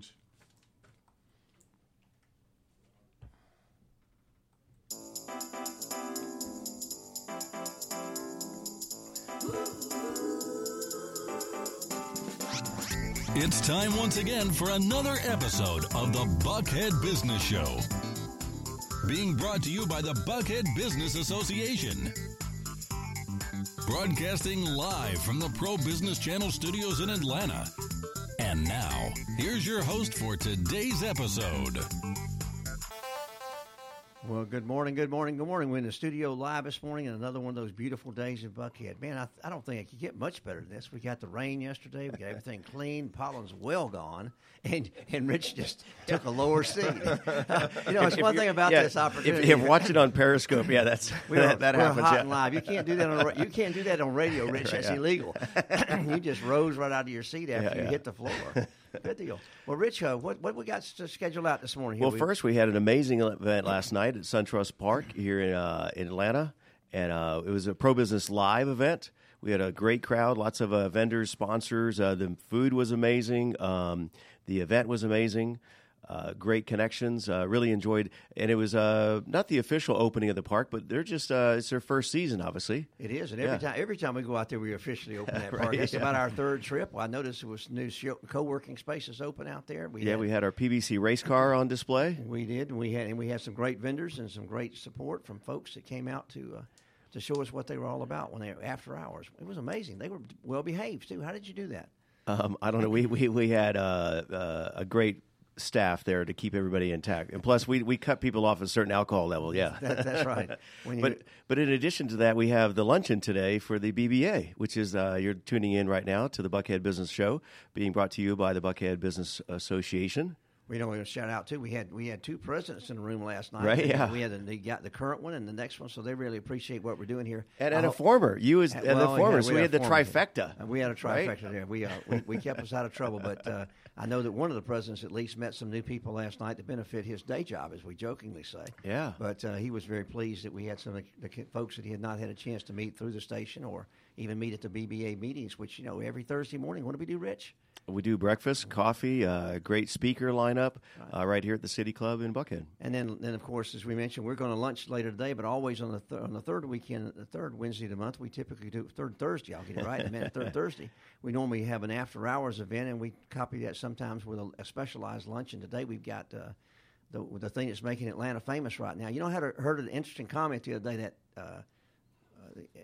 challenge. It's time once again for another episode of the Buckhead Business Show. Being brought to you by the Buckhead Business Association. Broadcasting live from the Pro Business Channel studios in Atlanta. And now, here's your host for today's episode. Well, good morning, good morning, good morning. We're in the studio live this morning, and another one of those beautiful days in Buckhead. Man, I, I don't think it could get much better than this. We got the rain yesterday. We got everything clean. Pollen's well gone, and and Rich just took a lower seat. you know, it's one thing about yeah, this opportunity. If you watch it on Periscope, yeah, that's We're, that, that we're happens. hot yeah. and live. You can't do that on you can't do that on radio, Rich. Right, That's yeah. illegal. you just rose right out of your seat after you hit the floor. Good deal. Well, Rich, uh, what what we got scheduled out this morning? here? Well, We- first we had an amazing event last night at SunTrust Park here in, uh, in Atlanta, and uh, it was a pro business live event. We had a great crowd, lots of uh, vendors, sponsors. Uh, the food was amazing. Um, the event was amazing. Uh, great connections. Uh, really enjoyed, and it was uh, not the official opening of the park, but they're just uh, it's their first season, obviously. It is, and every Yeah. time every time we go out there, we officially open that Right, park. That's yeah. about our third trip. Well, I noticed there was new co-working spaces open out there. We Yeah, had, we had our PBC race car on display. we did, and we had and we had some great vendors and some great support from folks that came out to uh, to show us what they were all about when they were after hours. It was amazing. They were well behaved too. How did you do that? Um, I don't know. We we we had uh, uh, a great staff there to keep everybody intact, and plus we we cut people off at a certain alcohol level. Yeah, That, that's right. You, but but in addition to that, we have the luncheon today for the BBA, which is uh, you're tuning in right now to the Buckhead Business Show, being brought to you by the Buckhead Business Association. We know we're going to shout out too. We had we had two presidents in the room last night. Right, yeah. We had the, the got the current one and the next one, so they really appreciate what we're doing here. And, and a former, you as Uh, and well, the yeah, former, so we had the trifecta. We had a right? trifecta there. We, uh, we we kept us out of trouble, but uh, I know that one of the presidents at least met some new people last night to benefit his day job, as we jokingly say. Yeah. But uh, he was very pleased that we had some of the, the folks that he had not had a chance to meet through the station or even meet at the BBA meetings, which you know every Thursday morning. What do we do, Rich? We do breakfast, coffee, uh, great speaker lineup uh, right here at the City Club in Buckhead. And then, then of course, as we mentioned, we're going to lunch later today, but always on the th- on the third weekend, the third Wednesday of the month, we typically do third Thursday. I'll get it right in a minute. Third Thursday, we normally have an after hours event, and we copy that sometimes with a, a specialized lunch. And today we've got uh, the the thing that's making Atlanta famous right now. You know, I had a, heard an interesting comment the other day that.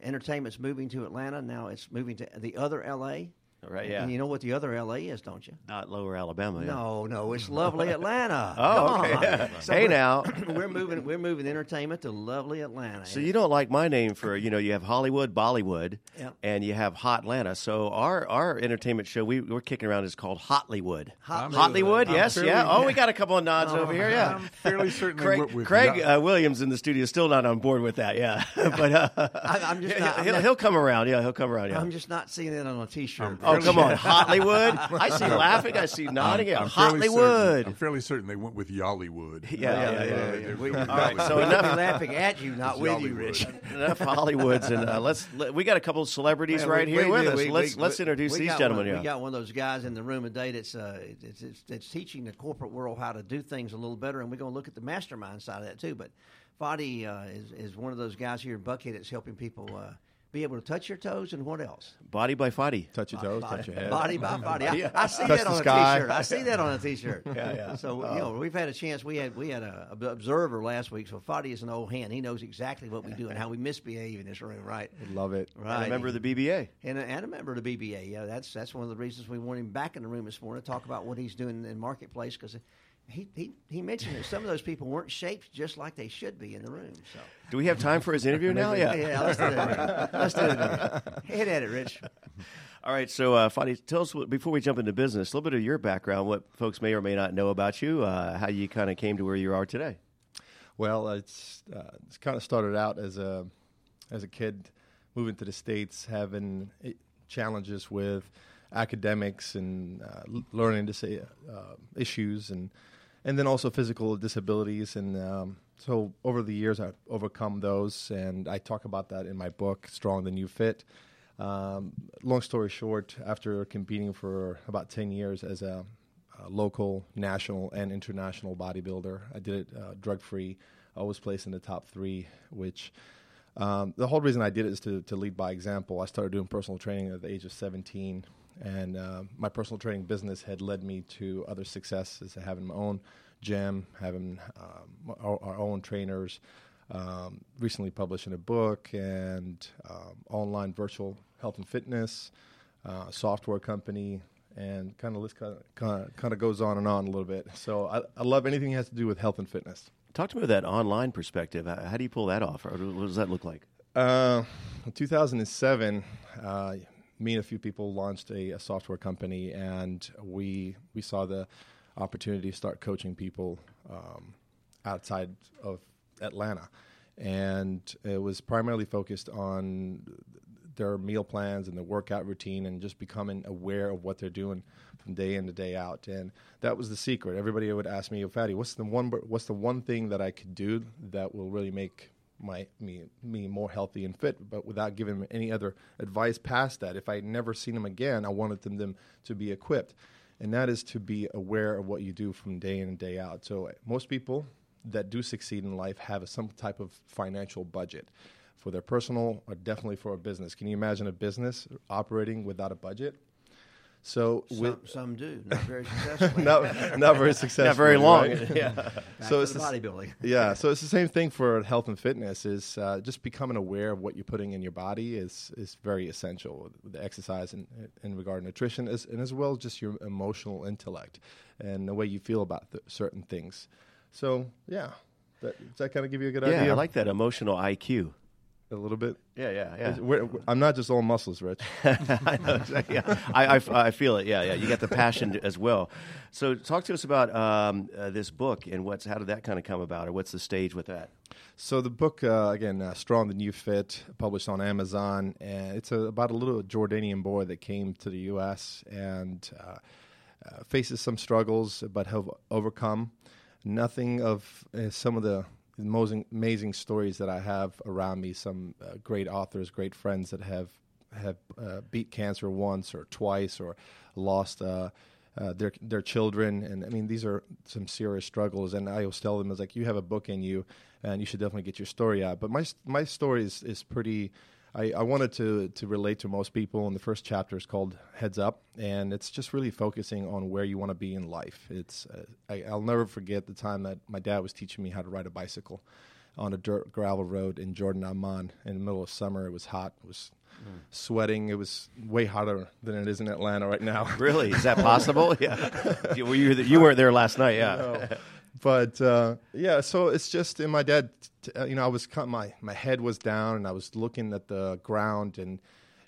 Entertainment's moving to Atlanta now. It's moving to the other L.A. Right, yeah. And you know what the other L.A. is, don't you? Not Lower Alabama. yeah. No, no, it's lovely Atlanta. Oh, Come okay. So hey now. we're moving. We're moving entertainment to lovely Atlanta. So you don't like my name for you know you have Hollywood, Bollywood, Yeah. and you have Hotlanta. So our our entertainment show we we're kicking around is called Hotlywood. Hot- Hotlywood, yes, fairly- yeah. Oh, we got a couple of nods over here, yeah. I'm fairly certain Craig, Craig uh, Williams in the studio is still not on board with that, yeah. but uh, I, I'm just he'll, not. He'll, not- he'll come around, yeah. He'll come around, yeah. I'm just not seeing it on a T-shirt. oh, come on, Hollywood. I see laughing. I see nodding. Yeah, I'm fairly certain- Hollywood. I'm fairly certain they went with Yollywood. Yeah, yeah, yeah, yeah, they- We, all right, so enough- laughing at you, not It's with you, Rich. Enough Hollywoods, and uh, let's let, we got a couple of celebrities Yeah, right we- here we with do. us. We- let's we- let's we- introduce we these gentlemen. One, yeah. We got one of those guys in the room today that's uh, it's, it's, it's teaching the corporate world how to do things a little better, and we're going to look at the mastermind side of that too. But Fadi uh, is is one of those guys here in Buckhead that's helping people uh, be able to touch your toes and what else? Body by body. Touch your toes, touch your head. Body by body. I, I see Touch that on a sky. shirt I see that on a T-shirt. Yeah, yeah. So you uh-huh. know, we've had a chance. We had we had a, a observer last week. So Fadi is an old hand. He knows exactly what we do and how we misbehave in this room, right? Love it. And Right. a member of the BBA. and a, and a member of the BBA. Yeah, that's that's one of the reasons we want him back in the room this morning to talk about what he's doing in the marketplace because. He, he, he mentioned that some of those people weren't shaped just like they should be in the room. So Do we have time for his interview now? Yeah. yeah, let's do it. Let's do it. Hit at it, Rich. All right. So, uh, Fadi, tell us what, before we jump into business, a little bit of your background, what folks may or may not know about you, uh, how you kind of came to where you are today. Well, it's uh, it's kind of started out as a as a kid moving to the states, having eh, challenges with academics and uh, learning to say uh, issues and and then also physical disabilities and um, so over the years I've overcome those and I talk about that in my book Strong the New Fit. Um, long story short, after competing for about ten years as a uh, local, national, and international bodybuilder. I did it uh, drug free, I was placed in the top three, which um, the whole reason I did it is to, to lead by example. I started doing personal training at the age of 17, and uh, my personal training business had led me to other successes, having my own gym, having um, our, our, own trainers, um, recently publishing a book, and um, online virtual health and fitness, uh, software company, and kind of list kind of, kind of goes on and on a little bit. So I, I love anything that has to do with health and fitness. Talk to me about that online perspective. How, how do you pull that off, or what does that look like? Uh, in 2007, uh, me and a few people launched a, a, software company, and we we saw the opportunity to start coaching people um, outside of Atlanta, and it was primarily focused on their meal plans and their workout routine and just becoming aware of what they're doing from day in to day out. And that was the secret. Everybody would ask me, Fadi, what's the one what's the one thing that I could do that will really make my me me more healthy and fit, but without giving any other advice past that. If I had never seen them again, I wanted them, them to be equipped. And that is to be aware of what you do from day in and day out. So uh, most people that do succeed in life have some type of financial budget for their personal or definitely for a business. Can you imagine a business operating without a budget? So some, with, some do not very successfully. not, not very successful. not very long. Right? yeah. Back so it's the bodybuilding. yeah. So it's the same thing for health and fitness. Is uh, just becoming aware of what you're putting in your body is is very essential. The exercise in, in regard to nutrition is, and as well as just your emotional intellect and the way you feel about th- certain things. So yeah, that, does that kind of give you a good yeah, idea? Yeah, I like that emotional IQ a little bit. Yeah, yeah, yeah. We're, we're, I'm not just all muscles, Rich. I know exactly. Yeah. I, I, I, feel it. Yeah, yeah. You got the passion as well. So, talk to us about um, uh, this book and what's how did that kind of come about, or what's the stage with that? So the book uh, again, uh, "Strong the New Fit," published on Amazon, and it's a, about a little Jordanian boy that came to the U.S. and uh, uh, faces some struggles, but have overcome. Nothing of uh, some of the most amazing stories that I have around me. Some uh, great authors, great friends that have have uh, beat cancer once or twice or lost uh, uh, their their children, and I mean these are some serious struggles. And I always tell them, "Is like you have a book in you, and you should definitely get your story out." But my my story is is pretty I, I, wanted to to relate to most people, and the first chapter is called Heads Up, and it's just really focusing on where you want to be in life. It's uh, I, will never forget the time that my dad was teaching me how to ride a bicycle on a dirt gravel road in Jordan, Amman, in the middle of summer. It was hot. It was mm. sweating. It was way hotter than it is in Atlanta right now. Really? Is that possible? yeah. you, were, you weren't there last night, yeah. No but uh, yeah, so it's just and my dad, uh, you know, I was my my head was down and I was looking at the ground and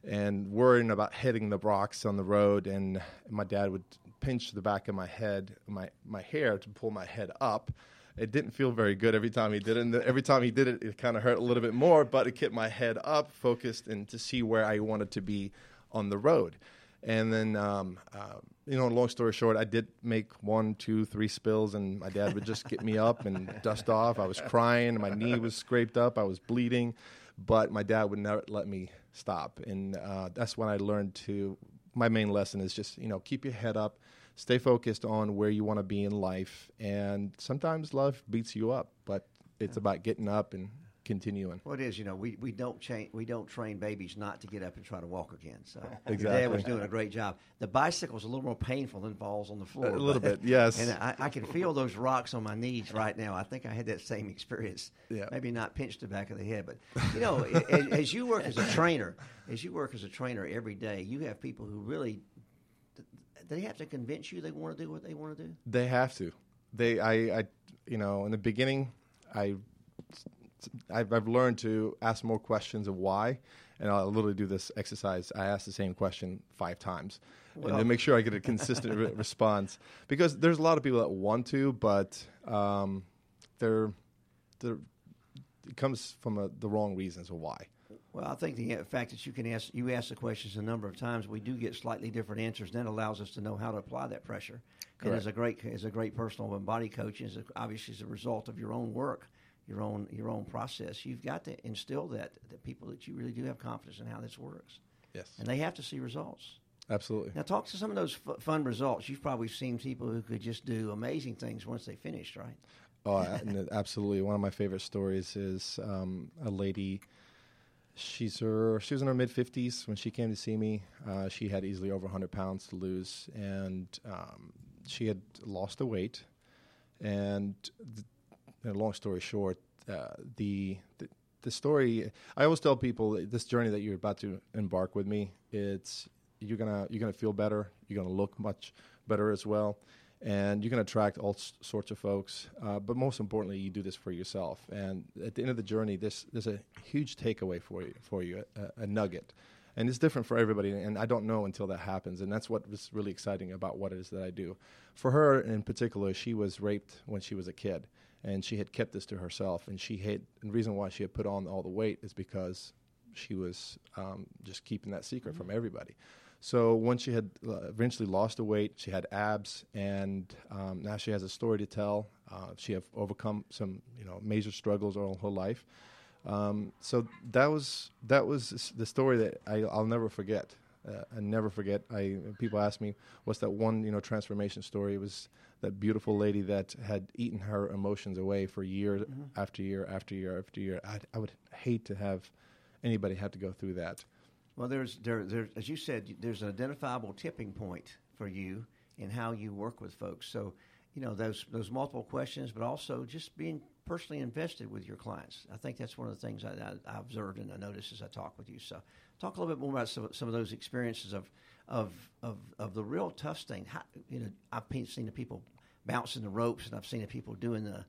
and worrying about hitting the rocks on the road. And my dad would pinch the back of my head, my my hair to pull my head up. It didn't feel very good every time he did it. And every time he did it, it kind of hurt a little bit more. But it kept my head up, focused, and to see where I wanted to be on the road. And then, um, uh, you know, long story short, I did make one, two, three spills, and my dad would just get me up and dust off. I was crying, my knee was scraped up, I was bleeding, but my dad would never let me stop. And uh, that's when I learned to. My main lesson is just you know keep your head up, stay focused on where you want to be in life, and sometimes life beats you up, but it's about getting up and continuing. Well, it is. You know, we, we don't cha- we don't train babies not to get up and try to walk again. So exactly. Dad was doing a great job. The bicycle's a little more painful than falls on the floor. A little bit, yes. And I, I, can feel those rocks on my knees right now. I think I had that same experience. Yeah. Maybe not pinched the back of the head, but you know, as, as you work as a trainer, as you work as a trainer every day, you have people who really they have to convince you they want to do what they want to do. They have to. They, I, I, you know, in the beginning, I I've, I've learned to ask more questions of why, and I'll literally do this exercise. I ask the same question five times, well. and then make sure I get a consistent re- response. Because there's a lot of people that want to, but um, they're, they're, it comes from a, the wrong reasons of why. Well, I think the fact that you can ask you ask the questions a number of times, we do get slightly different answers. That allows us to know how to apply that pressure. Correct. And as a great as a great personal and body coach, is obviously as a result of your own work your own your own process. You've got to instill that that people that you really do have confidence in how this works. Yes, and they have to see results. Absolutely. Now, talk to some of those f- fun results. You've probably seen people who could just do amazing things once they finished, right? Oh, absolutely. One of my favorite stories is um, a lady. She's her. She was in her mid fifties when she came to see me. Uh, she had easily over 100 pounds to lose, and um, she had lost the weight. And th- and long story short, uh, the, the the story. I always tell people this journey that you're about to embark with me. It's you're gonna you're gonna feel better. You're gonna look much better as well, and you can attract all s- sorts of folks. Uh, but most importantly, you do this for yourself. And at the end of the journey, this there's a huge takeaway for you for you, a, a nugget. And it's different for everybody, and I don't know until that happens. And that's what was really exciting about what it is that I do. For her in particular, she was raped when she was a kid, and she had kept this to herself. And she had, and the reason why she had put on all the weight is because she was um, just keeping that secret from everybody. So once she had uh, eventually lost the weight, she had abs, and um, now she has a story to tell. Uh, she have overcome some, you know, major struggles all her life. Um, so that was that was the story that I, I'll never forget. Uh, I never forget. I people ask me, "What's that one you know transformation story?" It was that beautiful lady that had eaten her emotions away for year mm-hmm. after year after year after year. I, I would hate to have anybody have to go through that. Well, there's there, there as you said, there's an identifiable tipping point for you in how you work with folks. So, you know, those those multiple questions, but also just being personally invested with your clients. I think that's one of the things I, I, I observed and I noticed as I talk with you. So, talk a little bit more about some, some of those experiences of of of of the real tough thing. How, you know, I've seen the people bouncing the ropes, and I've seen the people doing the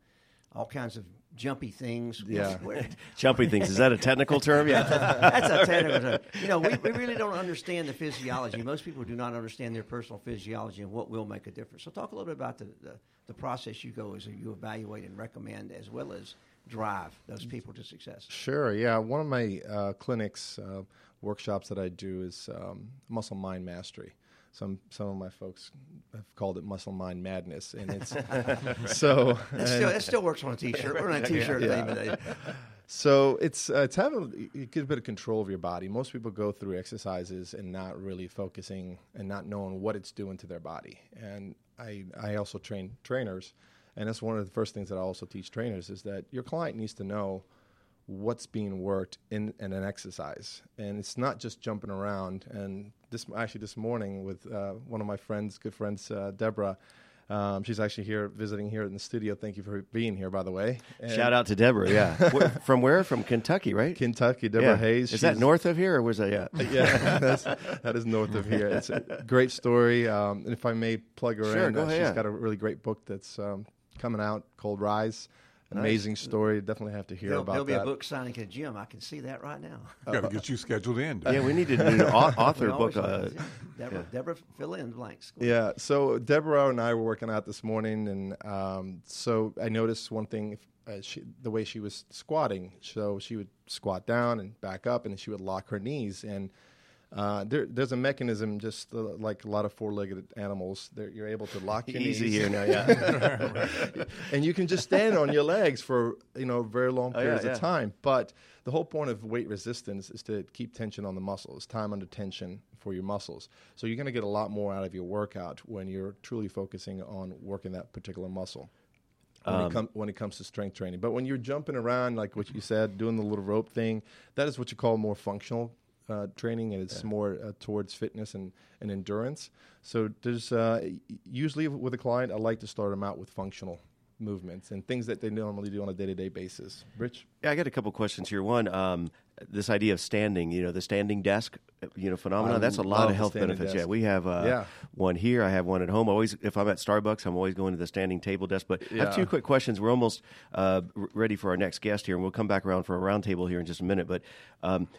all kinds of jumpy things. Yeah. Jumping things. Is that a technical term? Yeah. that's a technical term. You know, we, we really don't understand the physiology. Most people do not understand their personal physiology and what will make a difference. So, talk a little bit about the, the, the process you go as you evaluate and recommend, as well as drive those people to success. Sure. Yeah. One of my uh, clinics, uh, workshops that I do is um, muscle mind mastery. Some some of my folks have called it muscle mind madness, and it's so. That still, that still works on a T-shirt. We're on a T-shirt Yeah. theme today. So it's uh, it's having you get a bit of control of your body. Most people go through exercises and not really focusing and not knowing what it's doing to their body. And I I also train trainers, and that's one of the first things that I also teach trainers is that your client needs to know what's being worked in, in an exercise, and it's not just jumping around. And this actually this morning with uh, one of my friends, good friends, uh, Deborah. Um, she's actually here visiting here in the studio. Thank you for being here, by the way. And- Shout out to Deborah. Yeah. From where? From Kentucky, right? Kentucky, Deborah yeah. Hayes. Is that north of here, or was that? Yeah. yeah, that's, that is north of here. It's a great story. Um, and if I may plug her Sure, in, go uh, she's ahead. got a really great book that's um, coming out called Rise. Amazing story. Definitely have to hear There'll, about there'll be a book signing at a gym. I can see that right now. Got to get you scheduled in. Yeah, we need to do an author book. Uh, want to- Deborah, Deborah, fill in blanks. Yeah. So Deborah and I were working out this morning, and um, so I noticed one thing: uh, she, the way she was squatting. So she would squat down and back up, and she would lock her knees. And uh, there, there's a mechanism, just uh, like a lot of four-legged animals. That you're able to lock your easy knees. here now. Yeah. and you can just stand on your legs for you know very long Oh, yeah, periods yeah. of time. But the whole point of weight resistance is to keep tension on the muscles, time under tension for your muscles. So you're going to get a lot more out of your workout when you're truly focusing on working that particular muscle. When, Um, it com- when it comes to strength training, but when you're jumping around, like what you said, doing the little rope thing, that is what you call more functional uh, training, and it's more uh, towards fitness and, and endurance. So there's uh, usually with a client, I like to start them out with functional movements and things that they normally do on a day to day basis. Rich, Yeah, I got a couple questions here. One, um, this idea of standing, you know, the standing desk, you know, phenomenon. That's a lot of health benefits. Yeah, we have uh, Yeah. one here. I have one at home. Always, if I'm at Starbucks, I'm always going to the standing table desk. But I have two quick questions. We're almost uh, ready for our next guest here, and we'll come back around for a roundtable here in just a minute. But um,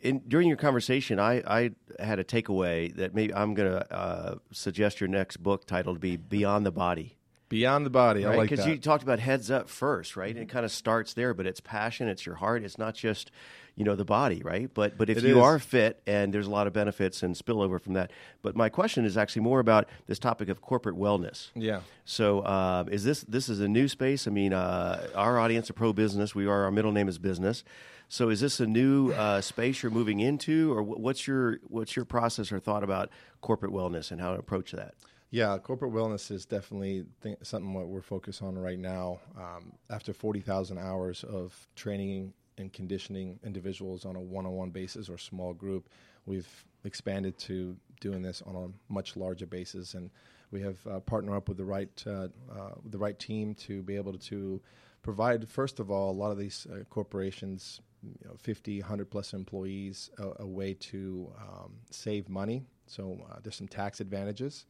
in, during your conversation, I, I had a takeaway that maybe I'm going to uh, suggest your next book title to be "Beyond the Body." Beyond the body. I right? like Because you talked about heads up first, right? And it kind of starts there, but it's passion, it's your heart. It's not just you know the body, right? But but if It you is. are fit, and there's a lot of benefits and spillover from that. But my question is actually more about this topic of corporate wellness. yeah. So uh, is this this is a new space? I mean, uh, our audience are pro business. We are our middle name is business. So is this a new uh, space you're moving into, or what's your what's your process or thought about corporate wellness and how to approach that? Yeah, corporate wellness is definitely th- something what we're focused on right now. Um, after 40,000 hours of training and conditioning individuals on a one-on-one basis or small group, we've expanded to doing this on a much larger basis, and we have uh, partnered up with the right uh, uh, the right team to be able to provide. First of all, a lot of these uh, corporations, you know, 50, 100 plus employees, a, a way to um, save money. So uh, there's some tax advantages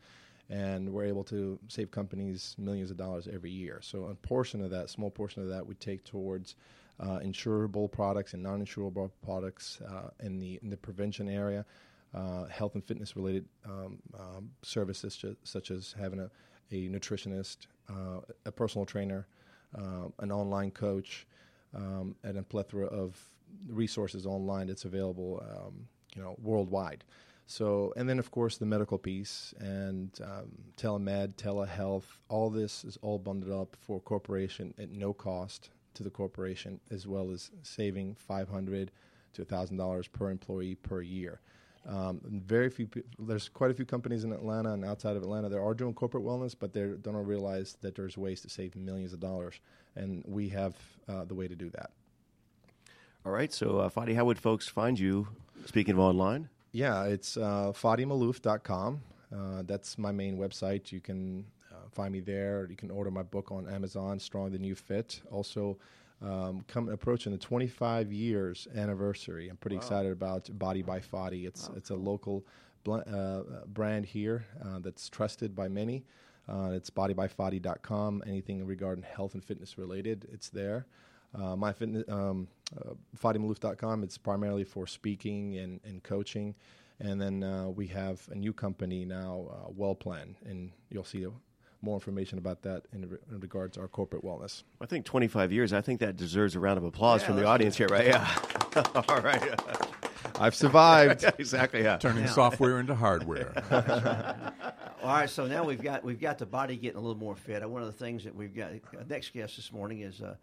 and we're able to save companies millions of dollars every year. So a portion of that, small portion of that, we take towards uh, insurable products and non-insurable products uh, in the in the prevention area, uh, health and fitness related um, um, services ju- such as having a, a nutritionist, uh, a personal trainer, uh, an online coach, um, and a plethora of resources online that's available, um, you know, worldwide. So, and then of course the medical piece and um, telemed, telehealth, all this is all bundled up for corporation at no cost to the corporation, as well as saving five hundred to thousand dollars per employee per year. Um, very few. pe- There's quite a few companies in Atlanta and outside of Atlanta that are doing corporate wellness, but they don't realize that there's ways to save millions of dollars, and we have uh, the way to do that. All right, so uh, Fadi, how would folks find you? Speaking of online, Yeah, it's uh, FadiMalouf.com. Uh, that's my main website. You can uh, find me there. You can order my book on Amazon, Strong the New Fit. Also, um, come approaching the 25 years anniversary. I'm pretty excited about Body by Fadi. It's it's a local bl- uh, brand here uh, that's trusted by many. Uh, it's bodybyfadi.com. Anything regarding health and fitness related, it's there. Uh, my fitness, um, uh, it's primarily for speaking and, and coaching. And then uh, we have a new company now, uh, WellPlan, and you'll see more information about that in, re- in regards to our corporate wellness. I think 25 years. I think that deserves a round of applause Yeah, from the audience here, right? Yeah. All right. I've survived. exactly. Yeah. Turning software into hardware. All right, so now we've got we've got the body getting a little more fit. And one of the things that we've got uh, next guest this morning is uh,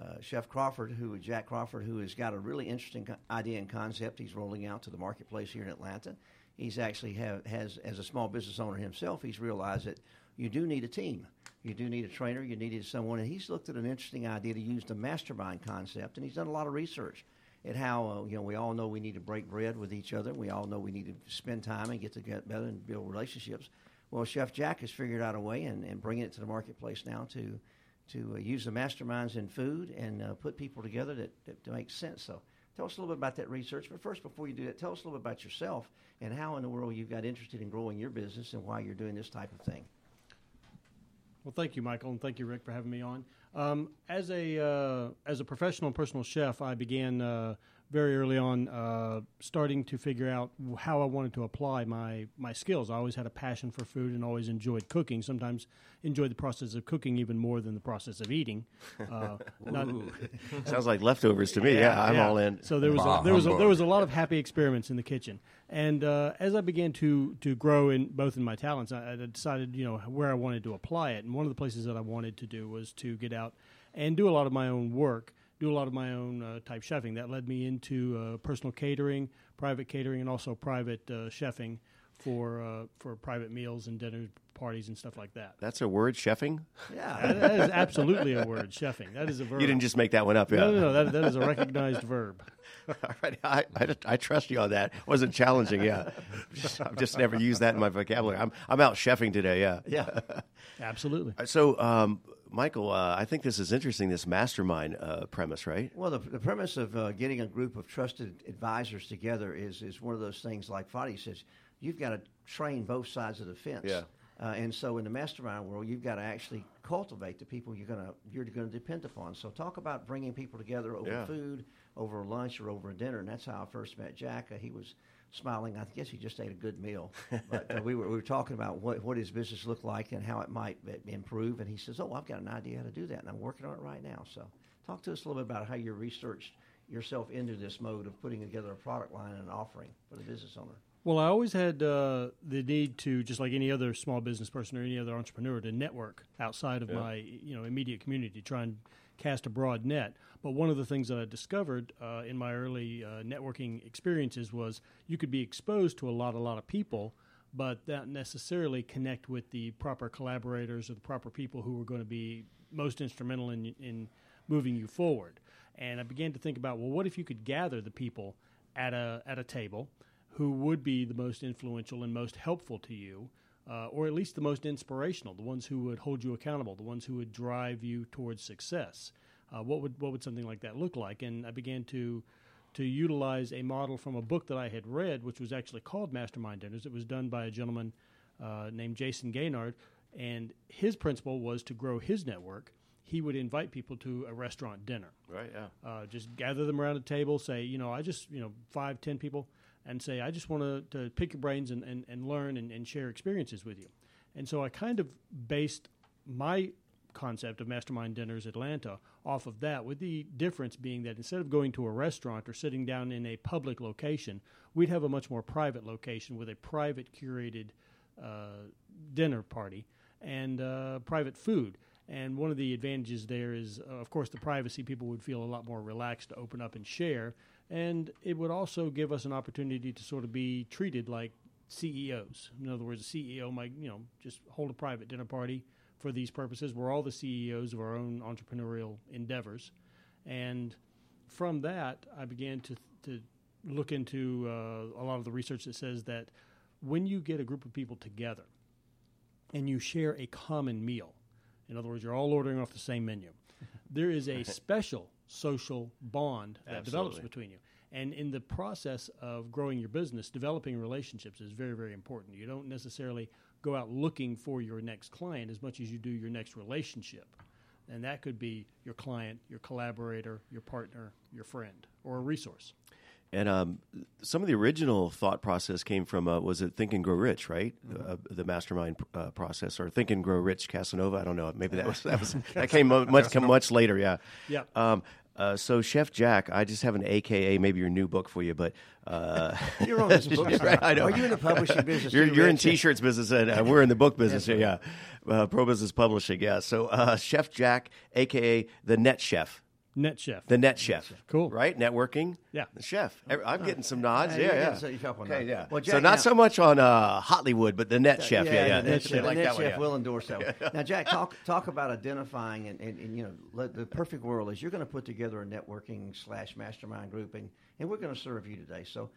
uh, Chef Crawford, who Jack Crawford, who has got a really interesting co- idea and concept he's rolling out to the marketplace here in Atlanta. He's actually have, has as a small business owner himself, he's realized that you do need a team. You do need a trainer. You needed someone, and he's looked at an interesting idea to use the mastermind concept, and he's done a lot of research at how uh, you know we all know we need to break bread with each other. We all know we need to spend time and get together and build relationships. Well, Chef Jack has figured out a way and, and bringing it to the marketplace now to to uh, use the masterminds in food and uh, put people together that, that, that makes sense. So tell us a little bit about that research. But first, before you do that, tell us a little bit about yourself and how in the world you got interested in growing your business and why you're doing this type of thing. Well, thank you, Michael, and thank you, Rick, for having me on. Um, as a uh, as a professional and personal chef, I began uh, very early on uh, starting to figure out how I wanted to apply my my skills. I always had a passion for food and always enjoyed cooking. Sometimes enjoyed the process of cooking even more than the process of eating. Uh, not- Sounds like leftovers to me. Yeah, I'm yeah. all in. So there was Bah, a, there was a, there was a lot of happy experiments in the kitchen, and uh, as I began to to grow in both in my talents, I, I decided you know where I wanted to apply it, and one of the places that I wanted to do was to get out and do a lot of my own work, do a lot of my own uh, type chefing. That led me into uh, personal catering, private catering, and also private uh, chefing for uh, for private meals and dinner parties and stuff like that. That's a word, chefing. Yeah. That- that is absolutely a word, chefing. That is a verb. You didn't just make that one up, yeah. no, no, no. That, that is a recognized verb. All right, I, I, I trust you on that. wasn't challenging, yeah. Just- I've just never used that in my vocabulary. I'm I'm out chefing today, yeah. Yeah. Absolutely. So, um, Michael, uh, I think this is interesting. This mastermind uh, premise, right? Well, the, the premise of uh, getting a group of trusted advisors together is is one of those things. Like Fadi says, you've got to train both sides of the fence. Yeah. Uh, and so, in the mastermind world, you've got to actually cultivate the people you're gonna you're going to depend upon. So, talk about bringing people together over Yeah. food, over lunch, or over a dinner. And that's how I first met Jack. Uh, he was smiling. I guess he just ate a good meal. But uh, we, were, we were talking about what, what his business looked like and how it might improve. And he says, Oh, I've got an idea how to do that. And I'm working on it right now. So talk to us a little bit about how you researched yourself into this mode of putting together a product line and an offering for the business owner. Well, I always had uh, the need to, just like any other small business person or any other entrepreneur, to network outside of my you know immediate community, try and cast a broad net. But one of the things that I discovered uh, in my early uh, networking experiences was you could be exposed to a lot, a lot of people, but not necessarily connect with the proper collaborators or the proper people who were going to be most instrumental in in moving you forward. And I began to think about, well, what if you could gather the people at a at a table who would be the most influential and most helpful to you, uh, or at least the most inspirational, the ones who would hold you accountable, the ones who would drive you towards success. Uh, what would what would something like that look like? And I began to to utilize a model from a book that I had read, which was actually called Mastermind Dinners. It was done by a gentleman uh, named Jayson Gaynor, and his principle was to grow his network. He would invite people to a restaurant dinner. Right. Yeah. Uh, just gather them around a table. Say, you know, I just, you know, five, ten people and say, I just want to, pick your brains and, and, and learn and, and share experiences with you. And so I kind of based my concept of Mastermind Dinners Atlanta off of that, with the difference being that instead of going to a restaurant or sitting down in a public location, we'd have a much more private location with a private curated uh, dinner party and uh, private food. And one of the advantages there is, uh, of course, the privacy. People would feel a lot more relaxed to open up and share. And it would also give us an opportunity to sort of be treated like CEOs. In other words, a CEO might, you know, just hold a private dinner party for these purposes. We're all the CEOs of our own entrepreneurial endeavors. And from that, I began to, to look into uh, a lot of the research that says that when you get a group of people together and you share a common meal, in other words, you're all ordering off the same menu, there is a special social bond that develops between you. And in the process of growing your business, developing relationships is very, very important. You don't necessarily go out looking for your next client as much as you do your next relationship. And that could be your client, your collaborator, your partner, your friend, or a resource. And um, some of the original thought process came from uh, was it Think and Grow Rich, right? Mm-hmm. Uh, the mastermind uh, process, or Think and Grow Rich Casanova. I don't know. Maybe that was that was that came much come much later. Yeah. Yep. Um, uh, so Chef Jack, I just have an AKA, maybe your new book for you, but uh, You're on this book. Right, I know. Are you in the publishing business? you're, you're in t-shirts business, and uh, we're in the book business. Yeah, uh, Pro Business Publishing. Yeah. So uh, Chef Jack, AKA the Net Chef. Net chef. The net chef. Cool. Right? Networking. Yeah. The chef. I'm getting some nods. Yeah, Yeah, yeah. getting some help on okay, that. yeah. Well, so not now- so much on uh, Hollywood, but the net chef. Yeah, yeah. the net, They chef, like the net that one, yeah. will endorse that. one. Now, Jack, talk talk about identifying and, and, and you know the perfect world is you're going to put together a networking slash mastermind group, and, and we're going to serve you today. So,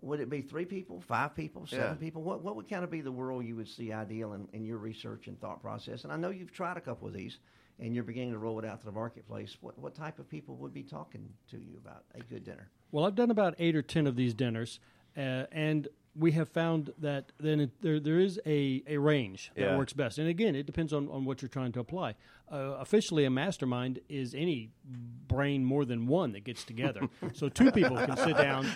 would it be three people, five people, seven Yeah. people? What what would kind of be the world you would see ideal in, in your research and thought process? And I know you've tried a couple of these, and you're beginning to roll it out to the marketplace. What what type of people would be talking to you about a good dinner? Well, I've done about eight or ten of these dinners, uh, and we have found that then it, there there is a, a range that Yeah. works best. And again, it depends on, on what you're trying to apply. Uh, officially, a mastermind is any brain more than one that gets together. so two people can sit down.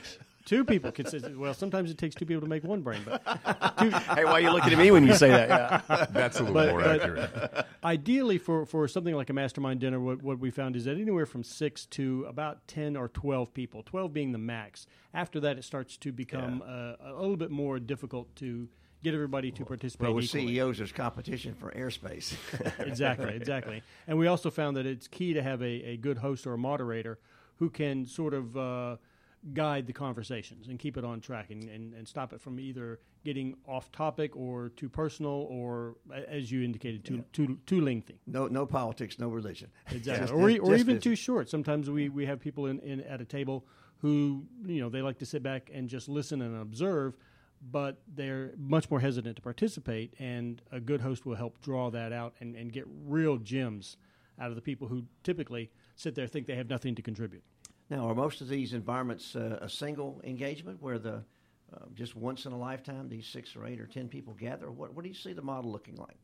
Two people can sit. Well, sometimes it takes two people to make one brain, but two, Hey, why are you looking at me when you say that? Yeah. That's a little But- more but- accurate. ideally for, for something like a mastermind dinner what, what we found is that anywhere from six to about 10 or 12 people 12 being the max after that it starts to become uh, a little bit more difficult to get everybody to participate Well, with equally. CEOs, there's competition for airspace. exactly exactly and we also found that it's key to have a, a good host or a moderator who can sort of uh, guide the conversations and keep it on track and, and, and stop it from either getting off topic or too personal or as you indicated too, too, too lengthy no no politics, no religion. Exactly, Just- or, just- or even too short. Sometimes we, we have people in, in at a table who you know they like to sit back and just listen and observe, but they're much more hesitant to participate. And a good host will help draw that out and, and get real gems out of the people who typically sit there think they have nothing to contribute. Now, are most of these environments uh, a single engagement where the uh, just once in a lifetime these six or eight or ten people gather? What what do you see the model looking like?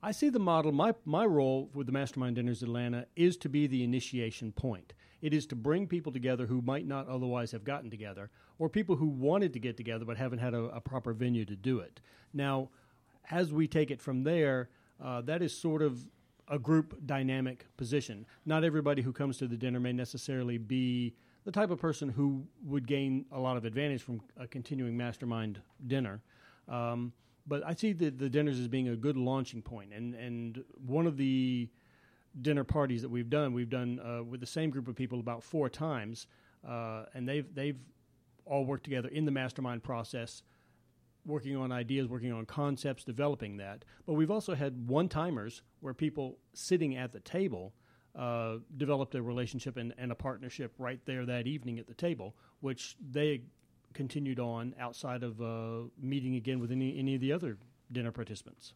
I see the model. My my role with the Mastermind Dinners Atlanta is to be the initiation point. It is to bring people together who might not otherwise have gotten together, or people who wanted to get together but haven't had a, a proper venue to do it. Now, as we take it from there, uh, that is sort of a group dynamic position. Not everybody who comes to the dinner may necessarily be the type of person who would gain a lot of advantage from a continuing mastermind dinner. Um, but I see the, the dinners as being a good launching point. And, and one of the dinner parties that we've done, we've done uh, with the same group of people about four times, uh, and they've, they've all worked together in the mastermind process working on ideas, working on concepts, developing that. But we've also had one timers where people sitting at the table uh, developed a relationship and, and, a partnership right there that evening at the table, which they continued on outside of uh, meeting again with any, any of the other dinner participants.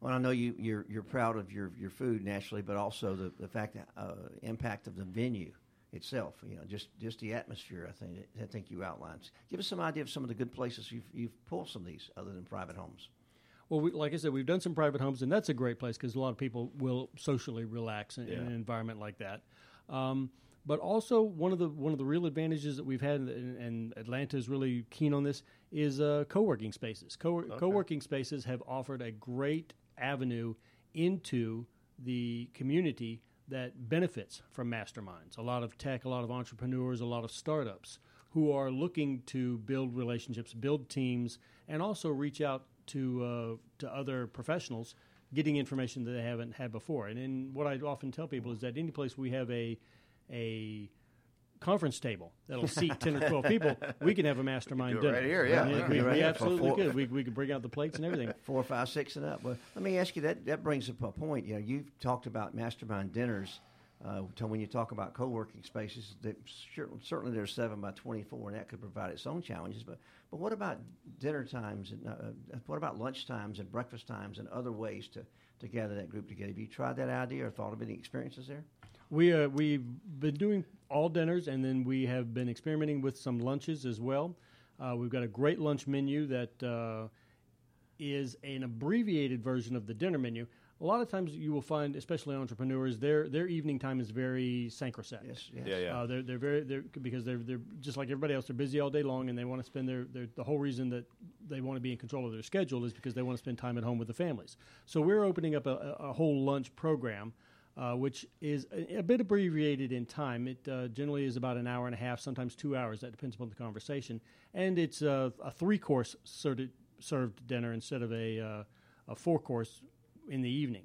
Well, I know you, you're, you're proud of your, your food naturally, but also the, the fact that uh, impact of the venue itself. You know, just just the atmosphere. I think I think you outlined. Give us some idea of some of the good places you've you've pulled some of these other than private homes. Well, we, like I said, we've done some private homes, and that's a great place because a lot of people will socially relax in, yeah. in an environment like that. Um, but also one of the one of the real advantages that we've had, and, Atlanta is really keen on this, is uh, co-working spaces. Co- okay. Co-working spaces have offered a great avenue into the community that benefits from masterminds. A lot of tech, a lot of entrepreneurs, a lot of startups who are looking to build relationships, build teams, and also reach out to uh, to other professionals, getting information that they haven't had before. And, and what I often tell people is that any place we have a a conference table that'll seat 10 or 12 people, we can have a mastermind dinner. Right here, yeah. we, we, we absolutely could. We, we could bring out the plates and everything. Four, five, six, and up. Well, let me ask you that. That brings up a point. You know, you've talked about mastermind dinners. Uh, when you talk about co-working spaces, sure, certainly there's seven by 24, and that could provide its own challenges. But but what about dinner times and uh, what about lunch times and breakfast times and other ways to, to gather that group together? Have you tried that idea or thought of any experiences there? We uh, we've been doing all dinners, and then we have been experimenting with some lunches as well. Uh, we've got a great lunch menu that uh, is an abbreviated version of the dinner menu. A lot of times, you will find, especially entrepreneurs, their their evening time is very sacrosanct. Yes, yes. yeah, yeah. Uh, they're they're very they're because they're they're just like everybody else. They're busy all day long, and they want to spend their, their the whole reason that they want to be in control of their schedule is because they want to spend time at home with the families. So we're opening up a, a whole lunch program uh, which is a, a, bit abbreviated in time. It uh, generally is about an hour and a half, sometimes two hours. That depends upon the conversation. And it's a, a three course served, dinner instead of a, uh, a four course in the evening.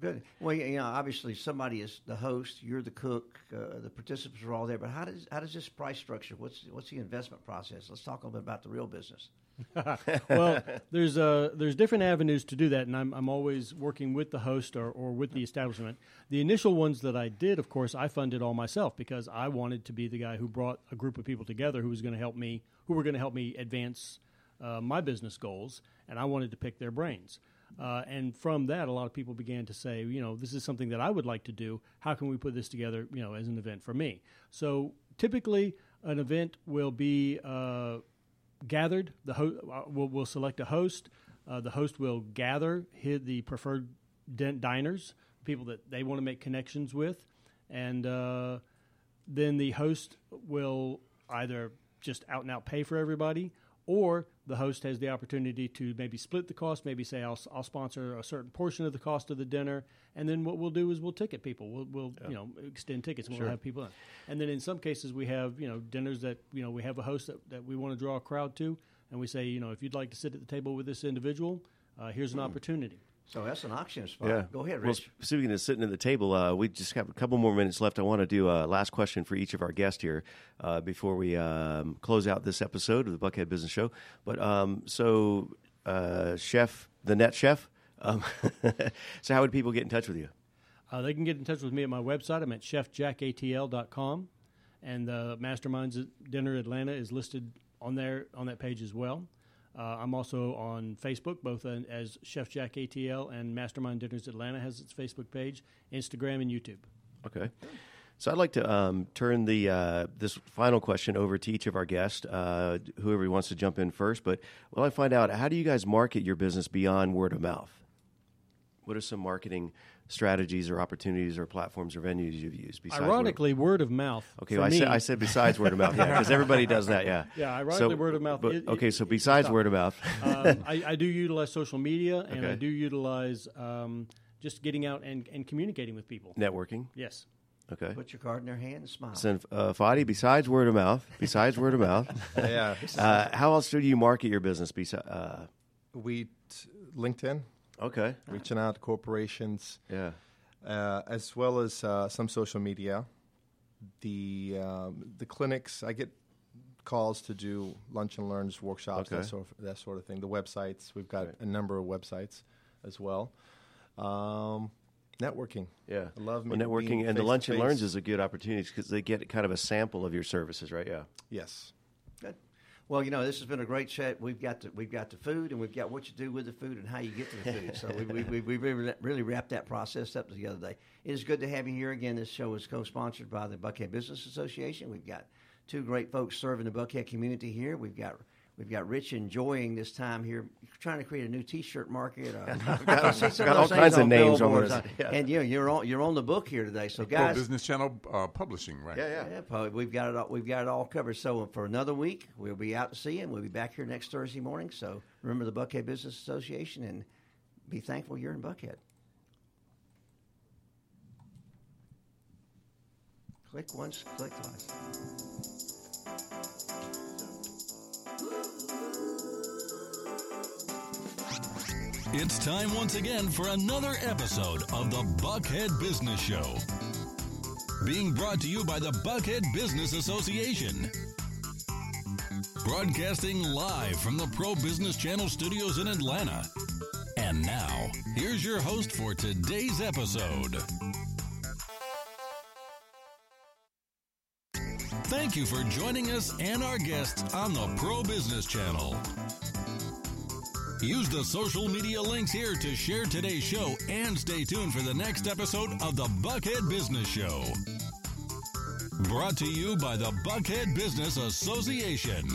Good. Well, you know, obviously somebody is the host. You're the cook. Uh, the participants are all there. But how does how does this price structure? What's what's the investment process? Let's talk a little bit about the real business. well, there's uh, there's different avenues to do that, and I'm I'm always working with the host or, or with the establishment. The initial ones that I did, of course, I funded all myself because I wanted to be the guy who brought a group of people together who was going to help me, who were going to help me advance uh, my business goals, and I wanted to pick their brains. Uh, and from that, a lot of people began to say, you know, this is something that I would like to do. How can we put this together, you know, as an event for me? So typically, an event will be uh, gathered. The ho- uh, we'll, we'll, select a host. Uh, the host will gather hit the preferred diners, people that they want to make connections with, and uh, then the host will either just out and out pay for everybody, or the host has the opportunity to maybe split the cost, maybe say I'll, I'll sponsor a certain portion of the cost of the dinner, and then what we'll do is we'll ticket people. We'll, we'll yeah. you know extend tickets. And sure. We'll have people in, and then in some cases we have you know dinners that you know we have a host that, that we want to draw a crowd to, and we say you know if you'd like to sit at the table with this individual, uh, here's an mm. opportunity. So that's an auction spot. Yeah. Go ahead, Rich. Well, speaking of sitting at the table, uh, we just have a couple more minutes left. I want to do a last question for each of our guests here uh, before we um, close out this episode of the Buckhead Business Show. But um, so, uh, Chef, the Net Chef. Um, so, how would people get in touch with you? Uh, they can get in touch with me at my website. I'm at chefjackatl.com, and the Masterminds Dinner Atlanta is listed on there on that page as well. Uh, I'm also on Facebook, both as Chef Jack ATL and Mastermind Dinners Atlanta has its Facebook page, Instagram, and YouTube. Okay. So I'd like to um, turn the uh, this final question over to each of our guests, uh, whoever wants to jump in first. But well, I find out how do you guys market your business beyond word of mouth? what are some marketing strategies or opportunities or platforms or venues you've used? Besides word- Ironically, word of mouth. Okay, for well, I me, said I said besides word of mouth, yeah, because everybody does that, yeah. Yeah, ironically, word of mouth But, is- okay, so besides word of mouth, um, I, I do utilize social media, and I do utilize um, just getting out and, and communicating with people. networking. Yes. Okay. Put your card in their hand and smile. So, uh, Fadi, besides word of mouth, besides word of mouth, yeah, uh, how else do you market your business? Besides, uh, we t- LinkedIn, okay, reaching out to corporations, yeah, uh, as well as uh, some social media. The um, the clinics, I get calls to do lunch and learns, workshops, Okay. that sort of, that sort of thing. The websites, we've got Right. a number of websites as well. Um, networking, yeah. I love well, networking and the lunch and learns is a good opportunity because they get kind of a sample of your services, right? Yeah. yes. Good. Well, you know, this has been a great chat. We've got the, we've got the food, and we've got what you do with the food and how you get to the food. So we, we, we, we really, really wrapped that process up the other day. It is good to have you here again. This show is co-sponsored by the Buckhead Business Association. We've got two great folks serving the Buckhead community here. We've got we've got Rich enjoying this time here, trying to create a new T-shirt market. Uh, I see some got all kinds of names on billboards. this. Yeah. And you know, you're on you're on the book here today. So Pro guys, Business Channel uh, Publishing, right? Yeah, yeah. yeah. We've got it. All, we've got it all covered. So for another week, we'll be out to see you, and we'll be back here next Thursday morning. So remember the Buckhead Business Association, and be thankful you're in Buckhead. Click once, click twice. It's time once again for another episode of the Buckhead Business Show. Being brought to you by the Buckhead Business Association. Broadcasting live from the Pro Business Channel studios in Atlanta. And now, here's your host for today's episode. Thank you for joining us and our guests on the Pro Business Channel. Use the social media links here to share today's show and stay tuned for the next episode of the Buckhead Business Show. Brought to you by the Buckhead Business Association.